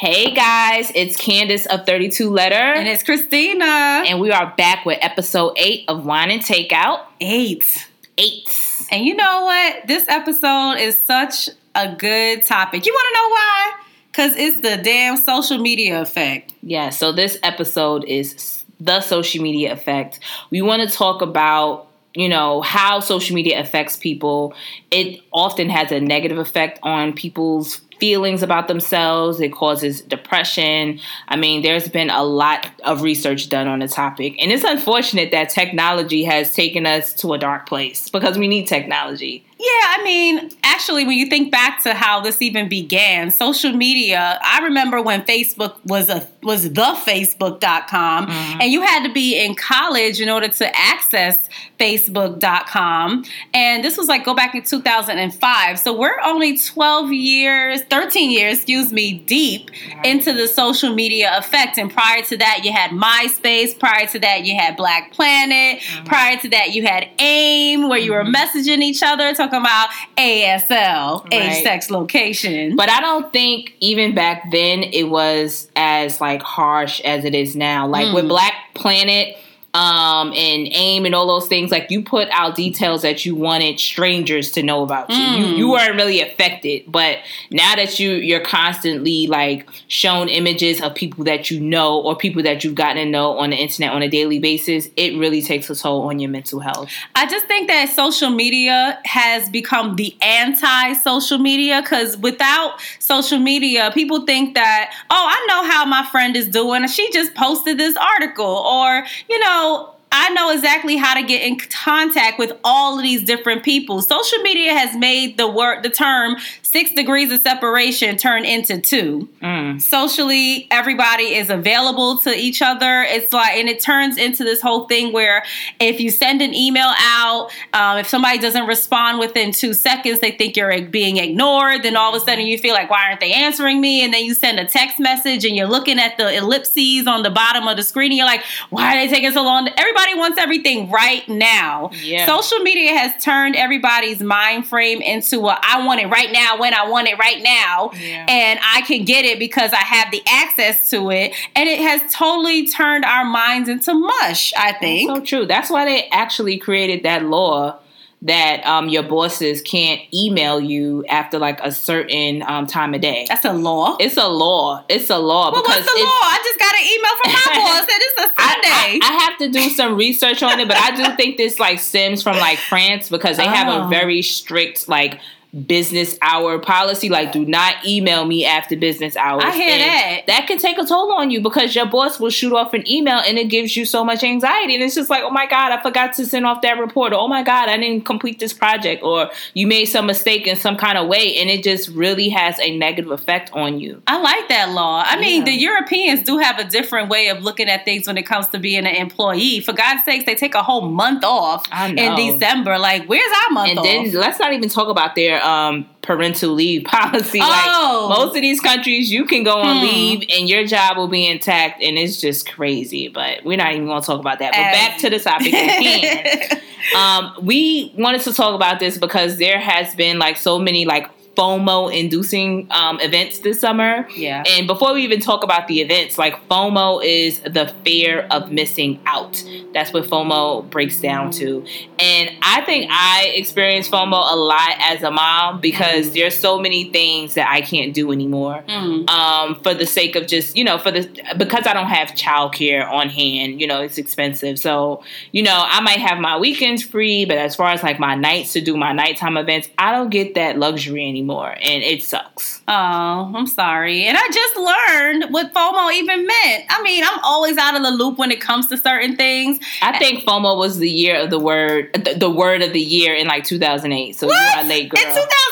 Hey guys, it's Candace of 32 Letter. And it's Christina. And we are back with episode 8 of Wine and Takeout. Eight. Eight. And you know what? This episode is such a good topic. You want to know why? Because it's the damn social media effect. Yeah, so this episode is the social media effect. We want to talk about you know how social media affects people it often has a negative effect on people's feelings about themselves. It causes depression. I mean, there's been a lot of research done on the topic. And it's unfortunate that technology has taken us to a dark place because we need technology. Yeah, I mean, actually, when you think back to how this even began, social media, I remember when Facebook was a was the Facebook.com, mm-hmm. and you had to be in college in order to access Facebook.com. And this was like go back in 2005. So we're only 12 years, 13 years, excuse me, deep into the social media effect. And prior to that, you had MySpace. Prior to that, you had Black Planet. Mm-hmm. Prior to that, you had AIM, where you were mm-hmm. messaging each other, talking talking about ASL, right. age, sex, location. But I don't think even back then it was as like harsh as it is now. Like mm. with Black Planet um, and aim and all those things. Like you put out details that you wanted strangers to know about you. Mm. You, you weren't really affected, but now that you you're constantly like shown images of people that you know or people that you've gotten to know on the internet on a daily basis, it really takes a toll on your mental health. I just think that social media has become the anti-social media because without social media, people think that oh, I know how my friend is doing. She just posted this article, or you know know I know exactly how to get in contact with all of these different people. Social media has made the word the term six degrees of separation turn into two. Mm. Socially, everybody is available to each other. It's like, and it turns into this whole thing where if you send an email out, um, if somebody doesn't respond within two seconds, they think you're being ignored. Then all of a sudden you feel like, why aren't they answering me? And then you send a text message and you're looking at the ellipses on the bottom of the screen and you're like, why are they taking so long? Everybody wants everything right now. Yeah. Social media has turned everybody's mind frame into what I want it right now when I want it right now. Yeah. And I can get it because I have the access to it. And it has totally turned our minds into mush, I think. That's so true. That's why they actually created that law that um, your bosses can't email you after like a certain um, time of day. That's a law. It's a law. It's a law. Well, what's the law? I just got an email from my boss that it's a Sunday. I, I, I, have to do some research on it, but I do think this like stems from like France because they oh. have a oh. very strict like business hour policy. Like, do not email me after business hours. I hear and that. That can take a toll on you because your boss will shoot off an email and it gives you so much anxiety. And it's just like, oh my God, I forgot to send off that report. Or, oh my God, I didn't complete this project. Or you made some mistake in some kind of way. And it just really has a negative effect on you. I like that law. I yeah. mean, the Europeans do have a different way of looking at things when it comes to being an employee. For God's sakes, they take a whole month off in December. Like, where's our month and off? then let's not even talk about their um, parental leave policy. Oh. Like most of these countries, you can go on hmm. leave and your job will be intact, and it's just crazy. But we're not even going to talk about that. But As. back to the topic again. um, we wanted to talk about this because there has been like so many like FOMO inducing um, events this summer. Yeah. And before we even talk about the events, like FOMO is the fear of missing out. That's what FOMO breaks down to. And I think I experience FOMO a lot as a mom because mm there's so many things that I can't do anymore mm um, for the sake of just, you know, for the, because I don't have childcare on hand, you know, it's expensive. So, you know, I might have my weekends free, but as far as like my nights to do my nighttime events, I don't get that luxury anymore anymore, and it sucks. Oh, I'm sorry. And I just learned what FOMO even meant. I mean, I'm always out of the loop when it comes to certain things. I think FOMO was the year of the word, the, the word of the year in like 2008. So what? you are late, girl. In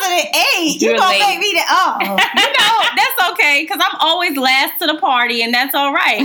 2008, you gonna late. make me that? Oh, you know that's okay because I'm always last to the party, and that's all right.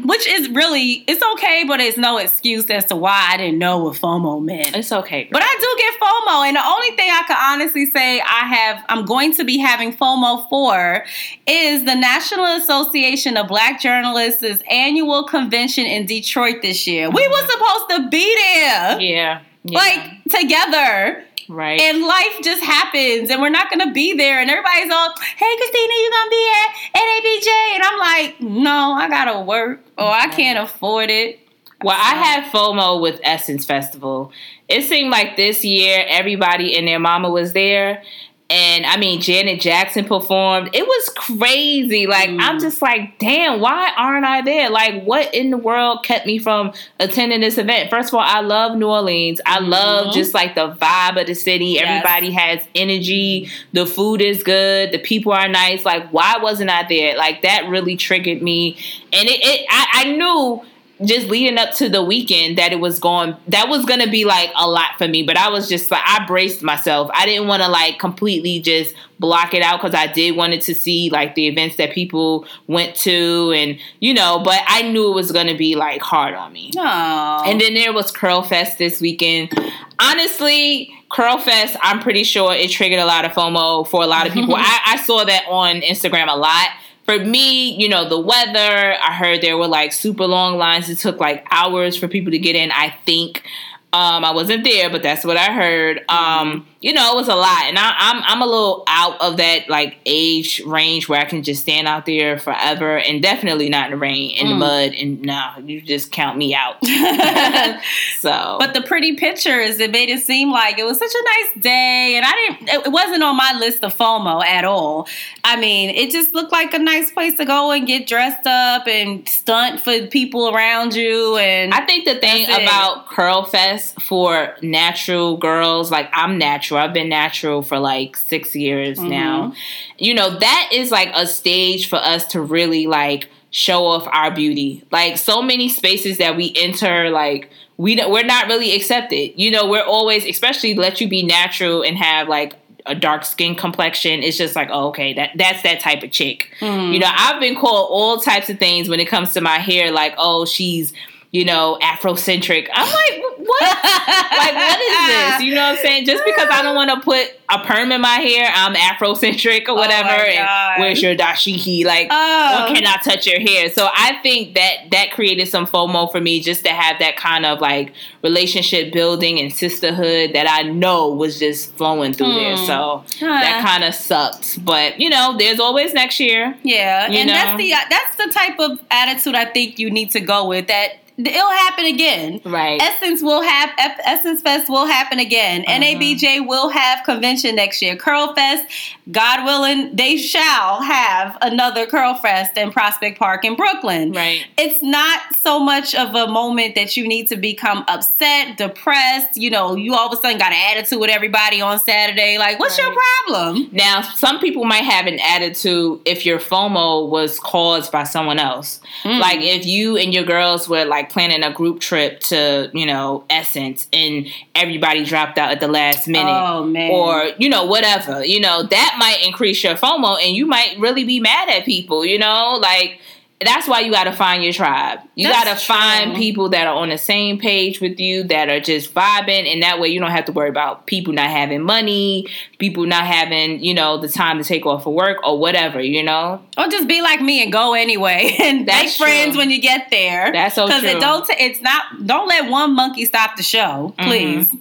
Which is really it's okay, but it's no excuse as to why I didn't know what FOMO meant. It's okay, girl. but I do get FOMO, and the only thing I can honestly say I have I'm going to be having FOMO for is the National Association of Black Journalists' annual convention in Detroit this year. We were mm-hmm. supposed to be there. Yeah. yeah. Like together. Right. And life just happens and we're not gonna be there and everybody's all, hey Christina, you gonna be at NABJ? And I'm like, no, I gotta work or I can't afford it. Well, I had FOMO with Essence Festival. It seemed like this year everybody and their mama was there. And I mean, Janet Jackson performed. It was crazy. Like, mm. I'm just like, damn, why aren't I there? Like, what in the world kept me from attending this event? First of all, I love New Orleans. I love mm-hmm. just like the vibe of the city. Yes. Everybody has energy. The food is good. The people are nice. Like, why wasn't I there? Like, that really triggered me. And it, it I, I knew just leading up to the weekend that it was going that was gonna be like a lot for me but i was just like i braced myself. I didn't want to like completely just block it out because i did wanted to see like the events that people went to and you know but i knew it was gonna be like hard on me. Aww. and then there was curl fest this weekend. Honestly curl fest i'm pretty sure it triggered a lot of fomo for a lot of people. I, I saw that on instagram a lot for me, you know, the weather, I heard there were like super long lines. It took like hours for people to get in, I think. Um, I wasn't there, but that's what I heard. Um, you know, it was a lot, and I, am I'm, I'm a little out of that like age range where I can just stand out there forever, and definitely not in the rain, in mm. the mud, and no, you just count me out. so, but the pretty pictures, it made it seem like it was such a nice day, and I didn't. It wasn't on my list of FOMO at all. I mean, it just looked like a nice place to go and get dressed up and stunt for people around you. And I think the thing about Curl Fest for natural girls, like I'm natural natural. I've been natural for like six years mm-hmm. now. You know, that is like a stage for us to really like show off our beauty. Like so many spaces that we enter, like we we're not really accepted. You know, we're always, especially let you be natural and have like a dark skin complexion. It's just like, oh, okay, that that's that type of chick. Mm. You know, I've been called all types of things when it comes to my hair, like, oh, she's you know, Afrocentric. I'm like, what? like, what is this? You know what I'm saying? Just because I don't want to put a perm in my hair, I'm Afrocentric or oh whatever. Oh and where's your dashiki? Like, oh. can I touch your hair? So I think that that created some FOMO for me just to have that kind of like relationship building and sisterhood that I know was just flowing through hmm. there. So huh. that kind of sucked. But you know, there's always next year. Yeah, and know? that's the that's the type of attitude I think you need to go with. That it'll happen again. Right. Essence will have Essence Fest will happen again. Uh-huh. NABJ will have convention next year. Curl Fest, God willing, they shall have another Curl Fest in Prospect Park in Brooklyn. Right. It's not so much of a moment that you need to become upset, depressed. You know, you all of a sudden got an attitude with everybody on Saturday. Like, what's right. your problem? Now, some people might have an attitude if your FOMO was caused by someone else. Mm. Like if you and your girls were like like planning a group trip to, you know, Essence and everybody dropped out at the last minute. Oh, man. Or, you know, whatever. You know, that might increase your FOMO and you might really be mad at people, you know? Like that's why you got to find your tribe. You got to find people that are on the same page with you that are just vibing, and that way you don't have to worry about people not having money, people not having you know the time to take off of work or whatever, you know. Or just be like me and go anyway, and That's make friends when you get there. That's so true. Because it don't. T- it's not. Don't let one monkey stop the show, mm-hmm. please. Mm-hmm.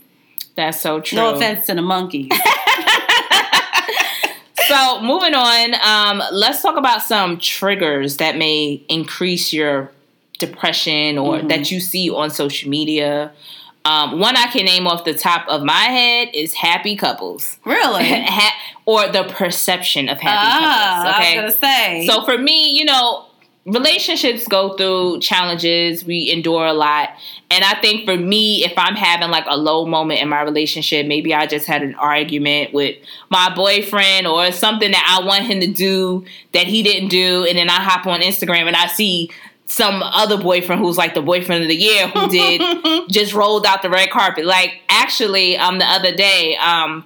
That's so true. No offense to the monkeys. so moving on, um, let's talk about some triggers that may increase your depression or mm-hmm. that you see on social media. Um, one I can name off the top of my head is happy couples. Really? or the perception of happy ah, couples. Okay. I was gonna say. So for me, you know, relationships go through challenges. We endure a lot. And i think for me if i'm having like a low moment in my relationship maybe i just had an argument with my boyfriend or something that i want him to do that he didn't do. And then i hop on instagram and i see some other boyfriend who's like the boyfriend of the year who did just rolled out the red carpet. Like actually um the other day um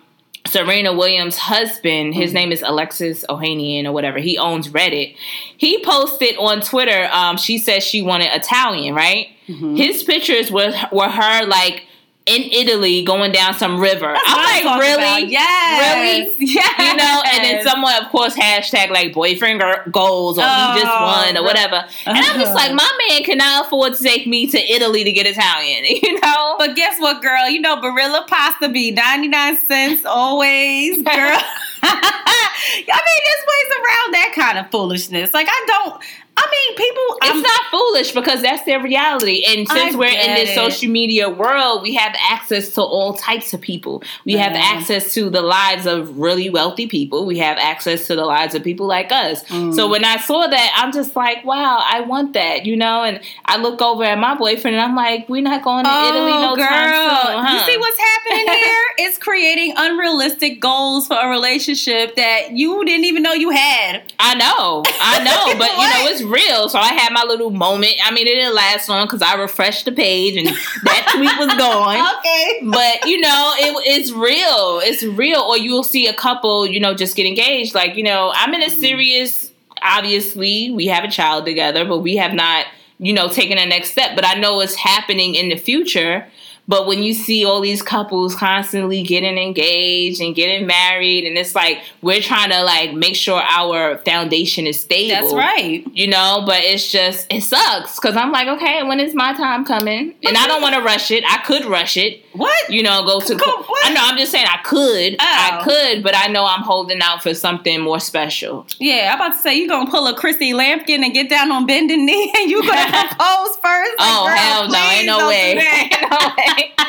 Serena Williams' husband, his mm-hmm. name is Alexis Ohanian or whatever. He owns Reddit. He posted on Twitter. Um, she said she wanted Italian, right? Mm-hmm. His pictures were were her like in Italy going down some river. That's I'm like, really? Yeah. Really? Yeah. You know, and then someone, of course, hashtag like boyfriend goals or oh, he just oh, won or whatever. And I'm just like, uh-huh. my man cannot afford to take me to Italy to get Italian, you know? But guess what, girl? You know, Barilla pasta be 99 cents always, girl. I mean, there's ways around that kind of foolishness. Like, I don't, I'm mean, people. It's I'm, not foolish because that's their reality. And since I we're in this it. social media world, we have access to all types of people. We have access to the lives of really wealthy people. We have access to the lives of people like us. Mm. So when I saw that, I'm just like, wow, I want that, you know? And I look over at my boyfriend and I'm like, we're not going to Italy no time soon. huh? Oh, You see what's happening here? it's creating unrealistic goals for a relationship that you didn't even know you had. I know, I know, but you know it's real. So I had my little moment. I mean, it didn't last long because I refreshed the page and that tweet was gone. Okay. But you know, it, it's real. It's real. Or you'll see a couple, you know, just get engaged. Like you know, I'm in a mm. serious. Obviously, we have a child together, but we have not, you know, taken the next step. But I know it's happening in the future. But when you see all these couples constantly getting engaged and getting married, and it's like we're trying to like make sure our foundation is stable. That's right. You know, but it's just it sucks because I'm like, okay, when is my time coming? And I don't want to rush it. I could rush it. What? You know, go to. Go-? I know. I'm just saying I could. I Oh. could, but I know I'm holding out for something more special. Yeah, I'm about to say you're gonna pull a Chrissy Lampkin and get down on bending knee and you gonna propose first. Like, oh girl, hell no! Ain't no way. do no way.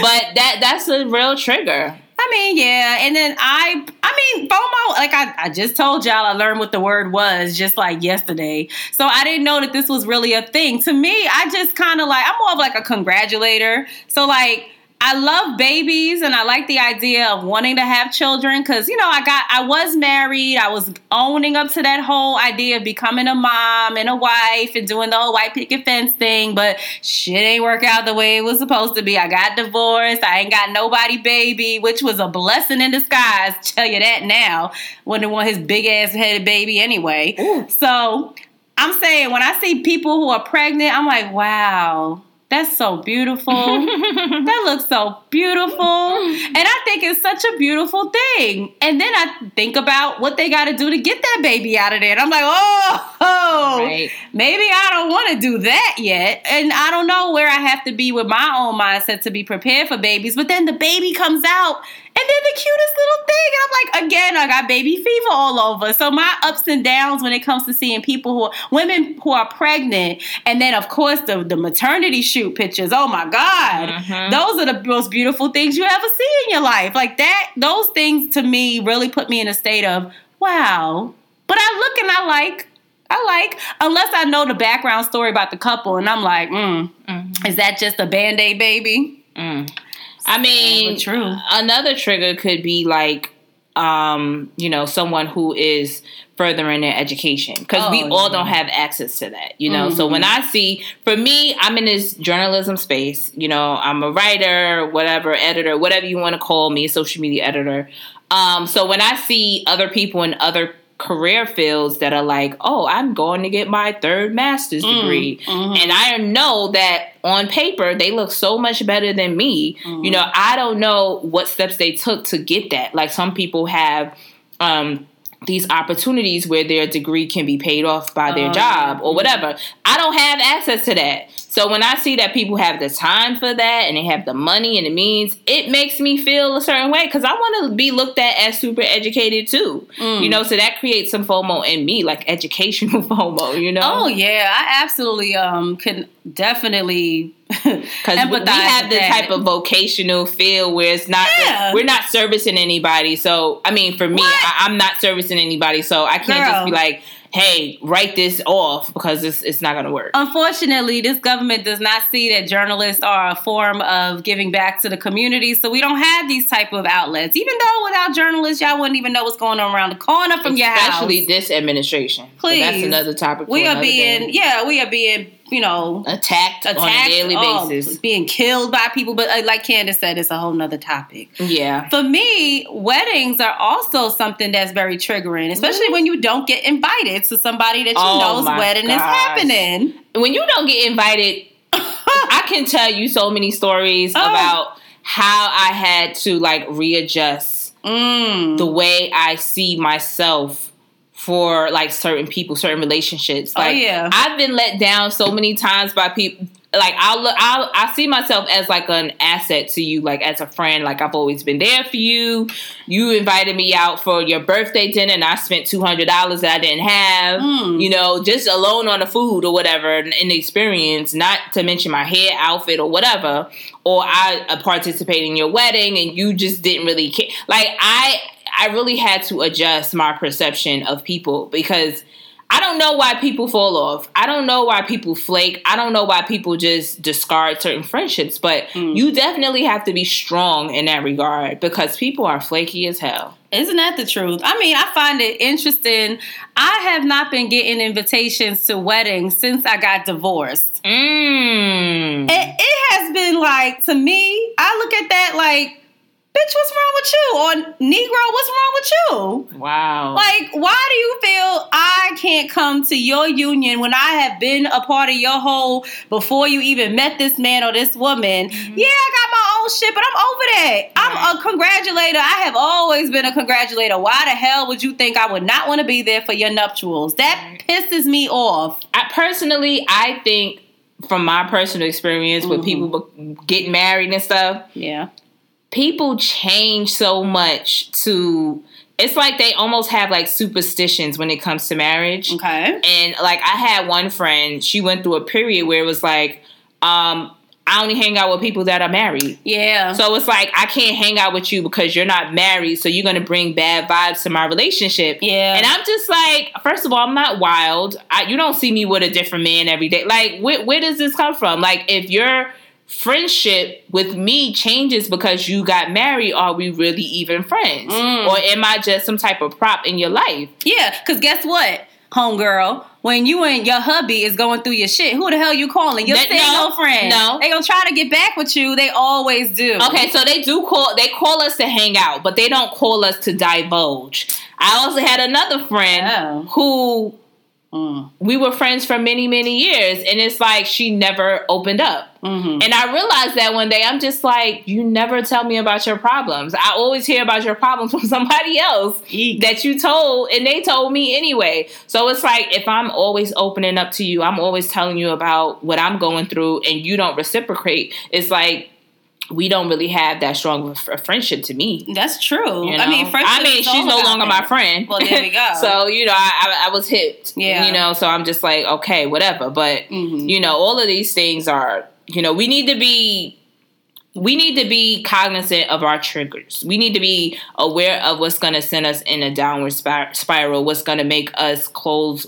But that that's a real trigger. I mean, yeah, and then I, I mean, FOMO. Like I, I just told y'all, I learned what the word was just like yesterday. So I didn't know that this was really a thing. To me, I just kind of like I'm more of like a congratulator. So like. I love babies and I like the idea of wanting to have children because you know I got I was married I was owning up to that whole idea of becoming a mom and a wife and doing the whole white picket fence thing but shit ain't work out the way it was supposed to be. I got divorced I ain't got nobody baby which was a blessing in disguise tell you that now. Wouldn't want his big ass headed baby anyway. So I'm saying when I see people who are pregnant I'm like wow that's so beautiful that looks so beautiful. And I think it's such a beautiful thing. And then I think about what they got to do to get that baby out of there. And I'm like, oh, oh, Right. maybe I don't want to do that yet. And I don't know where I have to be with my own mindset to be prepared for babies. But then the baby comes out. And then the cutest little thing. And I'm like, again, I got baby fever all over. So my ups and downs when it comes to seeing people who are women who are pregnant. And then of course the, the maternity shoot pictures. Oh my God. Mhm. Those are the most beautiful things you ever see in your life. Like that, those things to me really put me in a state of wow. But I look and I like, I like, unless I know the background story about the couple, and I'm like, mm, Mhm. is that just a band aid baby? Mm. I mean, true. another trigger could be like, um, you know, someone who is furthering their education because we Oh, all yeah. don't have access to that, you know. So when I see, for me, I'm in this journalism space. You know, I'm a writer, whatever, editor, whatever you want to call me, social media editor. Um, so when I see other people in other career fields that are like, oh, I'm going to get my third master's degree, mhm. and I know that on paper they look so much better than me. Mm-hmm. You know, I don't know what steps they took to get that. Like some people have um these opportunities where their degree can be paid off by their Oh, job or whatever. I don't have access to that. So when I see that people have the time for that and they have the money and the means, it makes me feel a certain way because I want to be looked at as super educated too. Mm. You know, so that creates some FOMO in me, like educational FOMO. You know, Oh yeah, I absolutely um can definitely because we have the type of vocational field where it's not Yeah. we're not servicing anybody. So I mean, for me, What? I, I'm not servicing anybody, so I can't Girl. just be like, "Hey, write this off," because it's it's not going to work. Unfortunately, this government does not see that journalists are a form of giving back to the community, so we don't have these type of outlets. Even though without journalists, y'all wouldn't even know what's going on around the corner from your house. Especially this administration. But that's another topic. For we are being, day. yeah, we are being, you know, attacked, on a daily oh, basis. being killed by people. But uh, like Candace said, it's a whole nother topic. Yeah. For me, weddings are also something that's very triggering, especially when you don't get invited to somebody that you Oh know's wedding is happening. When you don't get invited, I can tell you so many stories Oh. about how I had to like readjust Mm. the way I see myself for like certain people, certain relationships. Oh, Like yeah. I've been let down so many times by people like I'll look I'll I see myself as like an asset to you, like as a friend. Like I've always been there for you. You invited me out for your birthday dinner and I spent two hundred dollars that I didn't have. Mm. You know, just alone on the food or whatever in the experience, not to mention my hair outfit or whatever. Or I uh, participate in your wedding and you just didn't really care. Like I I really had to adjust my perception of people because I don't know why people fall off. I don't know why people flake. I don't know why people just discard certain friendships, but Mm. you definitely have to be strong in that regard because people are flaky as hell. Isn't that the truth? I mean, I find it interesting. I have not been getting invitations to weddings since I got divorced. Mm. It, it has been like, to me, I look at that like, bitch, what's wrong with you? Or Negro, what's wrong with you? Wow. Like, why do you feel I can't come to your union when I have been a part of your whole before you even met this man or this woman? Yeah, I got my own shit, but I'm over that. I'm a congratulator. I have always been a congratulator. Why the hell would you think I would not want to be there for your nuptials? That pisses me off. I personally, I think from my personal experience with Mhm. people getting married and stuff, Yeah. People change so much to it's like they almost have like superstitions when it comes to marriage. Okay. And like I had one friend, she went through a period where it was like, um, I only hang out with people that are married. Yeah. So it's like I can't hang out with you because you're not married, so you're gonna bring bad vibes to my relationship. yeah. And I'm just like, first of all, I'm not wild. I, you don't see me with a different man every day. Like, where, where does this come from? Like, if your friendship with me changes because you got married, are we really even friends? Mm. Or am I just some type of prop in your life? Yeah, because guess what, homegirl? When you and your hubby is going through your shit, who the hell you calling? Your single no, friend. no. They gonna try to get back with you. They always do. Okay, so they do call they call us to hang out, but they don't call us to divulge. I also had another friend Oh. who Mm. we were friends for many, many years, and it's like she never opened up. hmm And I realized that one day I'm just like, you never tell me about your problems. I always hear about your problems from somebody else Eek. that you told, and they told me anyway. So it's like if I'm always opening up to you, I'm always telling you about what I'm going through, and you don't reciprocate. It's like we don't really have that strong of a friendship to me. That's true. You I mean, friendship I mean, she's no longer my friend. Well, there we go. so you know, I, I, I was hit. Yeah. You know, so I'm just like, okay, whatever. But Mhm. you know, all of these things are, you know, we need to be. We need to be cognizant of our triggers. We need to be aware of what's going to send us in a downward spir- spiral, what's going to make us close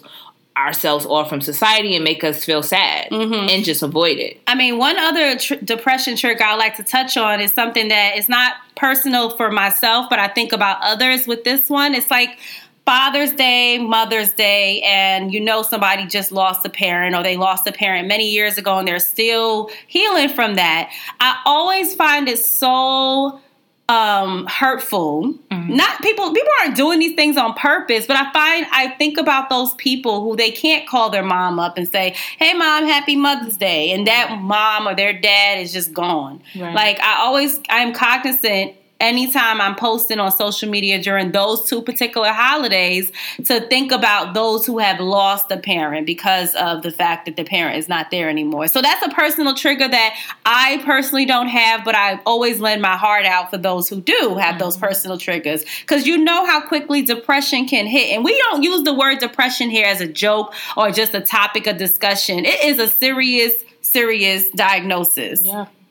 ourselves off from society and make us feel sad Mhm. and just avoid it. I mean, one other tr- depression trigger I like to touch on is something that is not personal for myself, but I think about others with this one. It's like Father's Day, Mother's Day, and you know somebody just lost a parent or they lost a parent many years ago and they're still healing from that. I always find it so um hurtful. Not people people aren't doing these things on purpose but i find i think about those people who they can't call their mom up and say hey mom happy mother's day and that mom or their dad is just gone. Right. like i always i'm cognizant anytime i'm posting on social media during those two particular holidays to think about those who have lost a parent because of the fact that the parent is not there anymore. So that's a personal trigger that i personally don't have but i always lend my heart out for those who do have those mm-hmm. personal triggers. Because you know how quickly depression can hit and we don't use the word depression here as a joke or just a topic of discussion. It is a serious serious diagnosis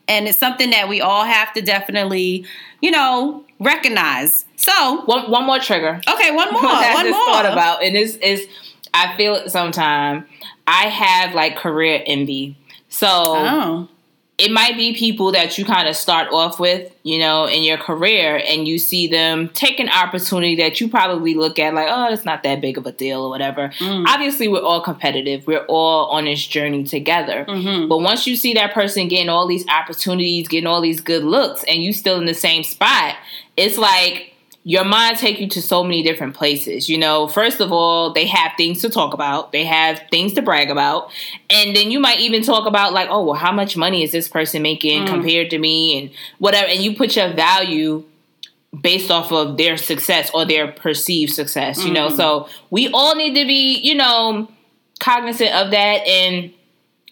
and it's something that we all have to definitely, you know, recognize. So, One, one more trigger. okay, one more, I one more. thought about, and this is, I feel it sometimes. I have like career envy, so oh, it might be people that you kind of start off with, you know, in your career, and you see them take an opportunity that you probably look at like, oh, it's not that big of a deal or whatever. Mm. Obviously, we're all competitive. We're all on this journey together. Mhm. But once you see that person getting all these opportunities, getting all these good looks, and you still in the same spot, it's like your mind take you to so many different places. You know, first of all, they have things to talk about. They have things to brag about. And then you might even talk about like, oh, well, how much money is this person making Mm. compared to me and whatever. And you put your value based off of their success or their perceived success, you know. Mhm. So we all need to be, you know, cognizant of that and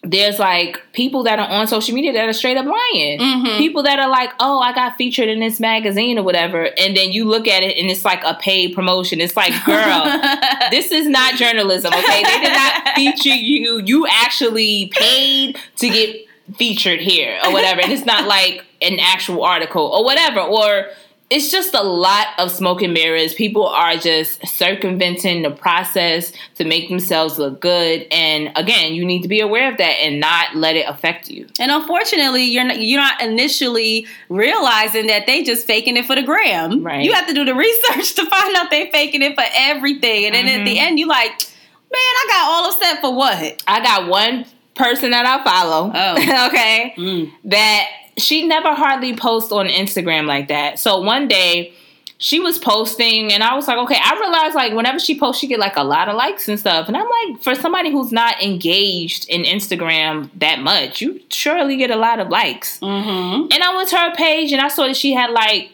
there's like people that are on social media that are straight up lying. Mhm. People that are like, oh, I got featured in this magazine or whatever. And then you look at it and it's like a paid promotion. It's like, girl, this is not journalism, okay? They did not feature you. You actually paid to get featured here or whatever. And it's not like an actual article or whatever. Or it's just a lot of smoke and mirrors. People are just circumventing the process to make themselves look good. And again, you need to be aware of that and not let it affect you. And unfortunately, you're not, you're not initially realizing that they just faking it for the gram. Right. You have to do the research to find out they faking it for everything, and then at the Mhm. end, you like, man, I got all upset for what? I got one person that I follow. Oh. okay. Mm. that she never hardly posts on Instagram like that. So one day she was posting and I was like, okay, I realized like whenever she posts, she get like a lot of likes and stuff. And I'm like, for somebody who's not engaged in Instagram that much, you surely get a lot of likes. Mm-hmm. And I went to her page and I saw that she had like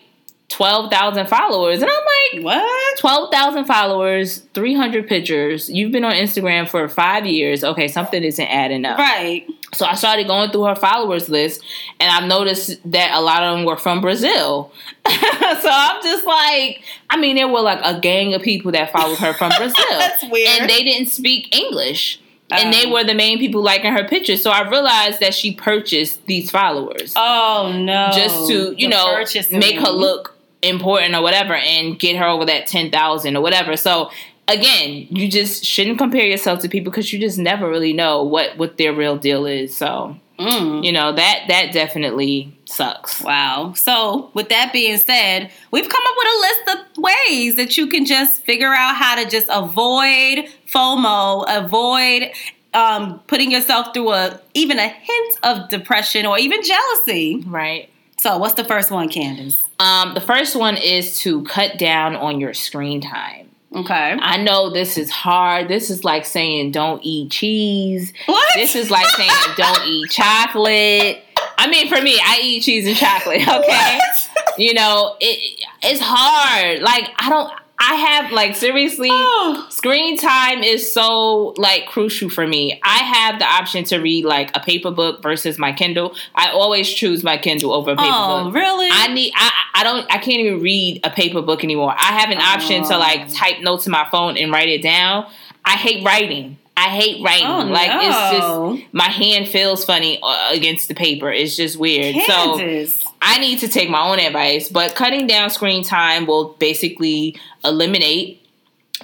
12,000 followers. And I'm like, What? 12,000 followers, 300 pictures. You've been on Instagram for five years. Okay, something isn't adding up. Right. So I started going through her followers list, and I've noticed that a lot of them were from Brazil. so I'm just like, I mean, there were like a gang of people that followed her from Brazil, That's weird. and they didn't speak English, and they Oh. were the main people liking her pictures. So I realized that she purchased these followers Oh no! just to, you The know, purchasing. make her look important or whatever, and get her over that ten thousand or whatever. So. Again, you just shouldn't compare yourself to people because you just never really know what what their real deal is. So Mm. you know that that definitely sucks Wow. So, with that being said, we've come up with a list of ways that you can just figure out how to just avoid FOMO, avoid um, putting yourself through a even a hint of depression or even jealousy. right So, what's the first one, Candace? um the first one is to cut down on your screen time Okay. i know this is hard this is like saying don't eat cheese What? this is like saying don't eat chocolate i mean for me i eat cheese and chocolate okay What? you know it it's hard like i don't i have like seriously Oh. screen time is so like crucial for me. I have the option to read like a paper book versus my Kindle. I always choose my Kindle over a paper Oh, book. really? I need I I don't I can't even read a paper book anymore. I have an option to Oh. like type notes in my phone and write it down. I hate writing. I hate writing. Oh, like it's just my hand feels funny uh, against the paper. It's just weird. So Candace. I need to take my own advice, but cutting down screen time will basically eliminate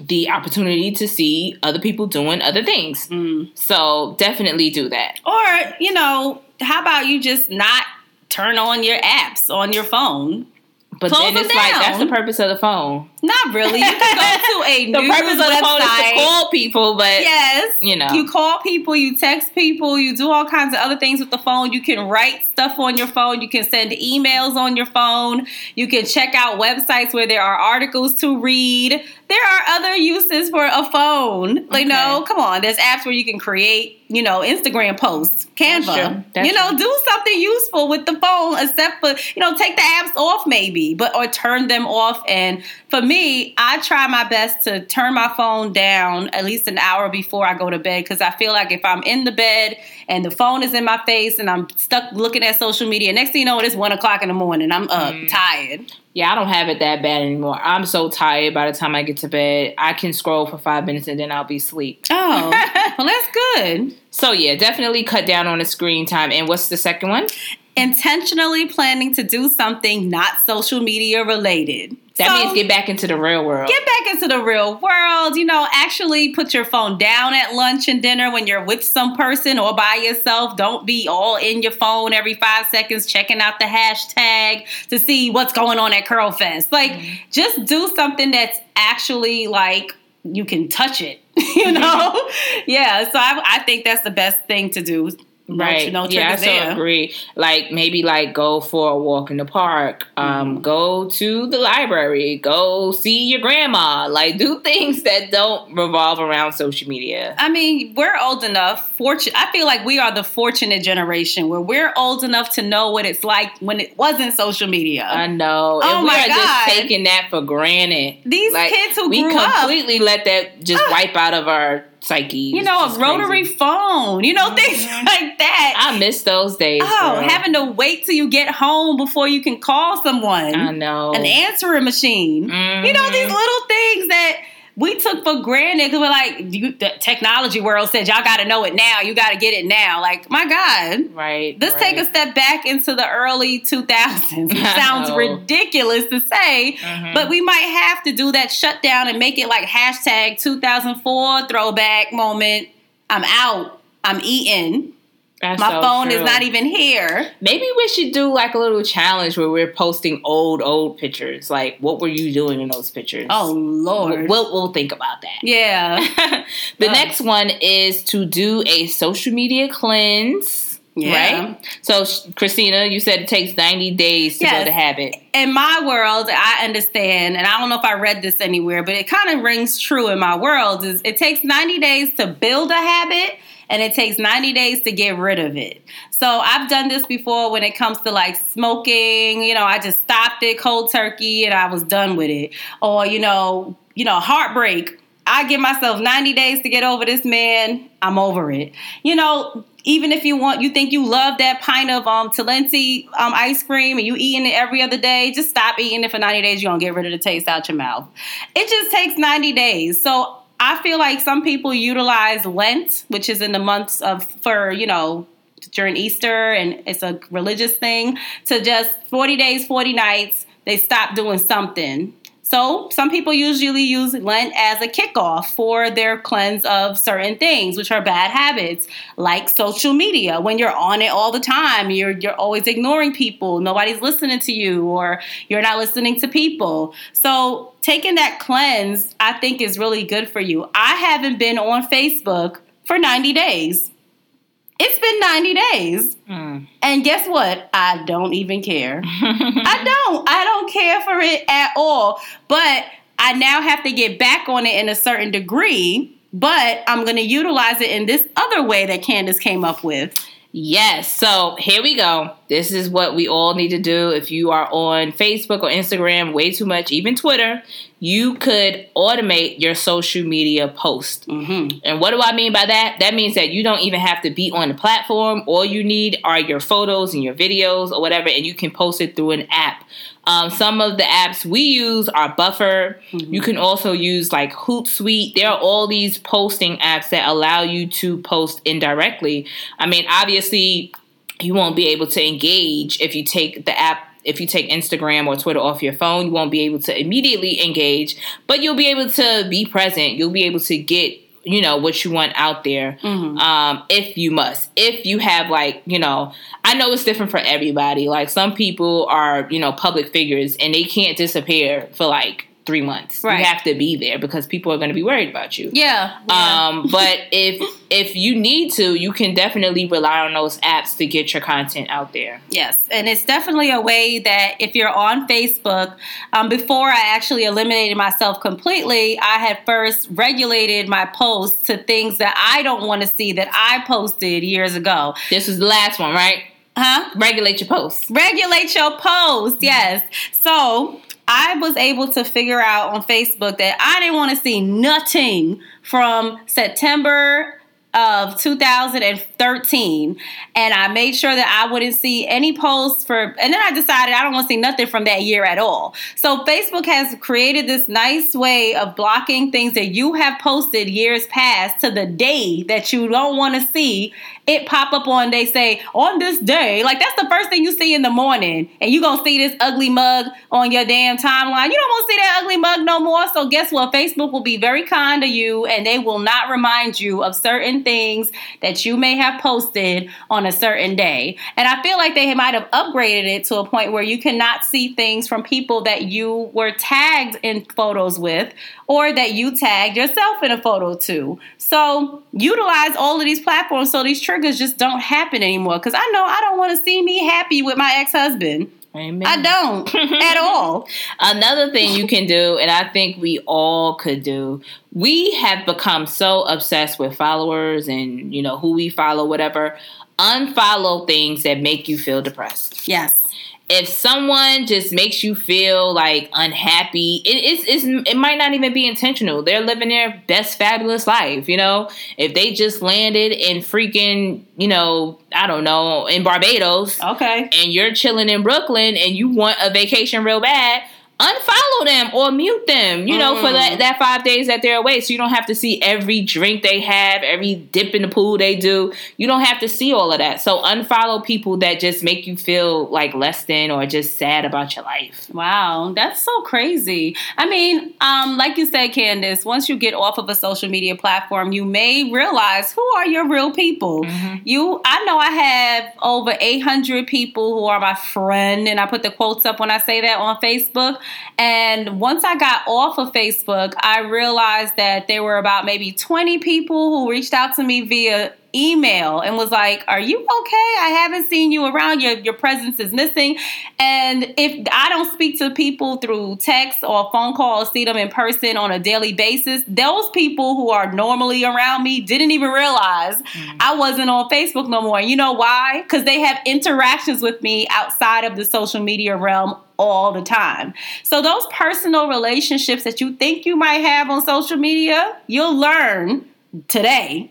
the opportunity to see other people doing other things. Mm. So definitely do that. Or, you know, how about you just not turn on your apps on your phone? But Close then it's like that's the purpose of the phone. Not really. You can go to a The news purpose of the phone is to call people, but Yes. you know. You call people, you text people, you do all kinds of other things with the phone. You can write stuff on your phone, you can send emails on your phone, you can check out websites where there are articles to read. There are other uses for a phone. Like, Okay. no, come on. There's apps where you can create, you know, Instagram posts, Canva. true. That's you know, true. do something useful with the phone, except for, you know, take the apps off maybe, but or turn them off. And for me, I try my best to turn my phone down at least an hour before I go to bed because I feel like if I'm in the bed and the phone is in my face and I'm stuck looking at social media, next thing you know, it's one o'clock in the morning. I'm up, Mm. tired. yeah, I don't have it that bad anymore. I'm so tired by the time I get to bed. I can scroll for five minutes and then I'll be asleep. Oh, well, that's good. So yeah, definitely cut down on the screen time. And what's the second one? Intentionally planning to do something not social media related. That So- means get back into the real world. Get back into the real world. You know, actually put your phone down at lunch and dinner when you're with some person or by yourself. Don't be all in your phone every five seconds checking out the hashtag to see what's going on at Curl Fest. Like, Mm-hmm. just do something that's actually like you can touch it. You know? yeah. So I, I think that's the best thing to do. No, Right. No yeah, I so there. agree. Like maybe like go for a walk in the park. Um, Mm-hmm. go to the library. Go see your grandma. Like do things that don't revolve around social media. I mean, we're old enough. Fortunate. I feel like we are the fortunate generation where we're old enough to know what it's like when it wasn't social media. I know. Oh and we my are God. just taking that for granted. These Like, kids who we grew up, completely let that just Ah. wipe out of our psyche. You know, a rotary crazy. phone, you know, things mm-hmm. like that. I miss those days. Oh, girl. having to wait till you get home before you can call someone. I know. An answering machine. Mm-hmm. You know, these mm-hmm. little things that we took for granted because we're like you, the technology world said y'all got to know it now. You got to get it now. Like my god. Right let's right. take a step back into the early 2000s it sounds ridiculous to say mm-hmm. but we might have to do that shutdown and make it like hashtag 2004 throwback moment. I'm out. I'm eating that's My so phone true. is not even here. Maybe we should do like a little challenge where we're posting old, old pictures. Like, what were you doing in those pictures? Oh Lord, we'll we'll think about that. Yeah. the next one is to do a social media cleanse. Yeah. Right? So, Christina, you said it takes 90 days to yes. build a habit. In my world, I understand, and I don't know if I read this anywhere, but it kind of rings true in my world, is it takes 90 days to build a habit and it takes 90 days to get rid of it. So I've done this before when it comes to like smoking, you know, I just stopped it cold turkey and I was done with it. Or, you know, you know, heartbreak. I give myself 90 days to get over this man. I'm over it. You know, even if you want, you think you love that pint of um Talenti um, ice cream and you eating it every other day, just stop eating it for 90 days. You're gonna get rid of the taste out your mouth. It just takes 90 days. So I feel like some people utilize Lent, which is in the months of for you know during Easter, and it's a religious thing, to just 40 days, 40 nights. They stop doing something so some people usually use Lent as a kickoff for their cleanse of certain things, which are bad habits, like social media. When you're on it all the time, you're you're always ignoring people, nobody's listening to you, or you're not listening to people. So taking that cleanse, I think, is really good for you. I haven't been on Facebook for 90 days. It's been 90 days. Mm. And guess what? I don't even care. I don't. I don't care for it at all. But I now have to get back on it in a certain degree. But I'm going to utilize it in this other way that Candace came up with. Yes. So here we go. This is what we all need to do. If you are on Facebook or Instagram way too much, even Twitter, you could automate your social media post. Mm-hmm. And what do I mean by that? That means that you don't even have to be on the platform. All you need are your photos and your videos or whatever, and you can post it through an app. Um, some of the apps we use are Buffer. Mm-hmm. You can also use like Hootsuite. There are all these posting apps that allow you to post indirectly. I mean, obviously, you won't be able to engage if you take the app if you take Instagram or Twitter off your phone, you won't be able to immediately engage, but you'll be able to be present. You'll be able to get you know what you want out there mm-hmm. um, if you must if you have like you know i know it's different for everybody like some people are you know public figures and they can't disappear for like three months. Right. You have to be there because people are going to be worried about you. Yeah. yeah. Um, but if if you need to, you can definitely rely on those apps to get your content out there. Yes, and it's definitely a way that if you're on Facebook, um, before I actually eliminated myself completely, I had first regulated my posts to things that I don't want to see that I posted years ago. This was the last one, right? Huh? Regulate your posts. Regulate your posts, yes. So I was able to figure out on Facebook that I didn't want to see nothing from September of 2013 and I made sure that I wouldn't see any posts for and then I decided I don't want to see nothing from that year at all. So Facebook has created this nice way of blocking things that you have posted years past to the day that you don't want to see it pop up on they say on this day like that's the first thing you see in the morning and you gonna see this ugly mug on your damn timeline. You don't want to see that ugly mug no more. So guess what? Facebook will be very kind to you and they will not remind you of certain things that you may have posted on a certain day. And i feel like they might have upgraded it to a point where you cannot see things from people that you were tagged in photos with or that you tag yourself in a photo too so utilize all of these platforms so these triggers just don't happen anymore. Because I know I don't want to see me happy with my ex husband. Amen. I don't at all. Another thing you can do, and I think we all could do, we have become so obsessed with followers and you know who we follow, whatever. Unfollow things that make you feel depressed. Yes. If someone just makes you feel like unhappy, it, it's, it's, it might not even be intentional. They're living their best fabulous life, you know? If they just landed in freaking, you know, I don't know, in Barbados. Okay. And you're chilling in Brooklyn and you want a vacation real bad, unfollow them or mute them, you know, mm. for that, mm. that five days that they're away. So you don't have to see every drink they have, every dip in the pool they do. You don't have to see all of that. So unfollow people that just make you feel like less than or just sad about your life. Wow, that's so crazy. I mean, um, like you said, Candace, once you get off of a social media platform, you may realize who are your real people. Mm-hmm. You, I know I have over 800 people who are my friend, and I put the quotes up when I say that on Facebook. And once I got off of Facebook, I realized that there were about maybe 20 people who reached out to me via email and was like, Are you okay? I haven't seen you around. Your, your presence is missing. And if I don't speak to people through text or phone call see them in person on a daily basis, those people who are normally around me didn't even realize mm. I wasn't on Facebook no more. And you know why? Because they have interactions with me outside of the social media realm all the time. So, those personal relationships that you think you might have on social media, you'll learn today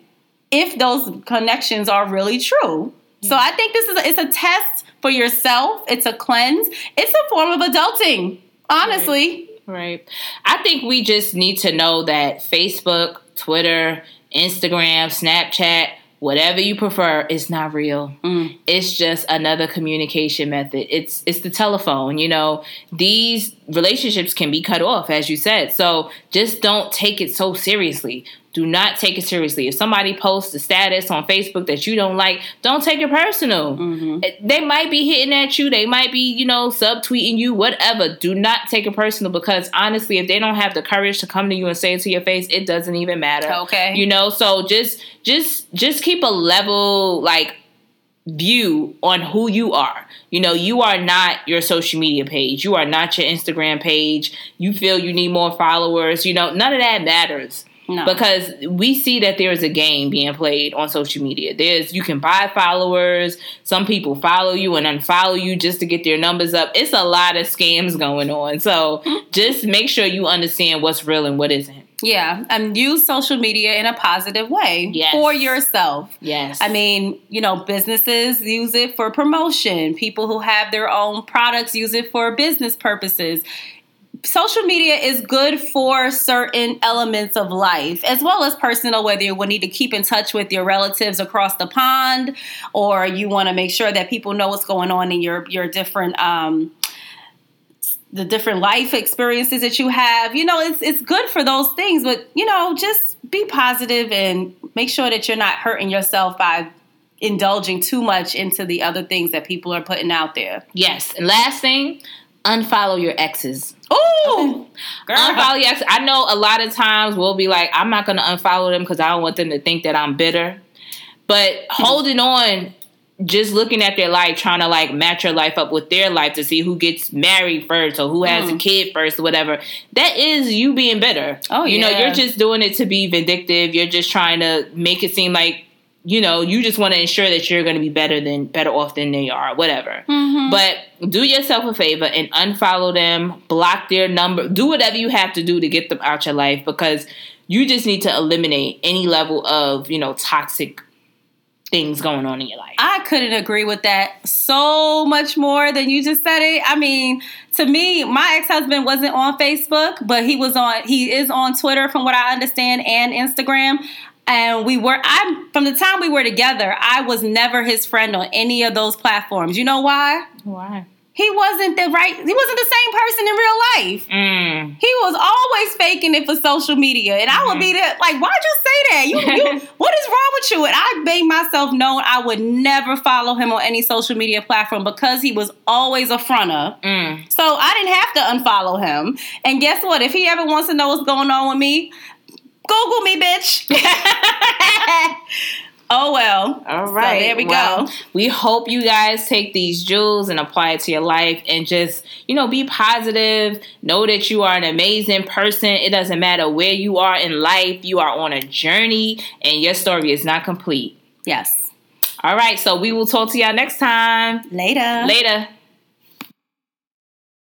if those connections are really true. Yeah. So I think this is a, it's a test for yourself. It's a cleanse. It's a form of adulting, honestly. Right. right. I think we just need to know that Facebook, Twitter, Instagram, Snapchat, whatever you prefer is not real. Mm. It's just another communication method. It's it's the telephone, you know. These relationships can be cut off as you said. So just don't take it so seriously do not take it seriously. If somebody posts a status on Facebook that you don't like, don't take it personal. Mm-hmm. They might be hitting at you, they might be, you know, subtweeting you, whatever. Do not take it personal because honestly, if they don't have the courage to come to you and say it to your face, it doesn't even matter. Okay. You know, so just just just keep a level like view on who you are. You know, you are not your social media page. You are not your Instagram page. You feel you need more followers. You know, none of that matters. No. Because we see that there is a game being played on social media. There's you can buy followers. Some people follow you and unfollow you just to get their numbers up. It's a lot of scams going on. So mm-hmm. just make sure you understand what's real and what isn't. Yeah, and use social media in a positive way yes. for yourself. Yes. I mean, you know, businesses use it for promotion. People who have their own products use it for business purposes social media is good for certain elements of life as well as personal whether you will need to keep in touch with your relatives across the pond or you want to make sure that people know what's going on in your your different um, the different life experiences that you have. You know it's it's good for those things but you know just be positive and make sure that you're not hurting yourself by indulging too much into the other things that people are putting out there. Yes and last thing unfollow your exes. Ooh, unfollow your exes. I know a lot of times we'll be like, I'm not going to unfollow them because I don't want them to think that I'm bitter. But holding on, just looking at their life, trying to like match your life up with their life to see who gets married first or who has mm. a kid first or whatever. That is you being bitter. Oh, you yeah. know, you're just doing it to be vindictive. You're just trying to make it seem like you know, you just want to ensure that you're going to be better than better off than they are, whatever. Mm-hmm. But do yourself a favor and unfollow them, block their number, do whatever you have to do to get them out your life because you just need to eliminate any level of, you know, toxic things going on in your life. I couldn't agree with that so much more than you just said it. I mean, to me, my ex-husband wasn't on Facebook, but he was on he is on Twitter from what I understand and Instagram and we were I from the time we were together, I was never his friend on any of those platforms. You know why? Why? He wasn't the right. He wasn't the same person in real life. Mm. He was always faking it for social media, and I would mm-hmm. be there like, "Why'd you say that? You, you, what is wrong with you?" And I made myself known I would never follow him on any social media platform because he was always a fronter. Mm. So I didn't have to unfollow him. And guess what? If he ever wants to know what's going on with me, Google me, bitch. oh well. All right. So there we well, go. We hope you guys take these jewels and apply it to your life and just, you know, be positive. Know that you are an amazing person. It doesn't matter where you are in life, you are on a journey and your story is not complete. Yes. All right. So we will talk to y'all next time. Later. Later.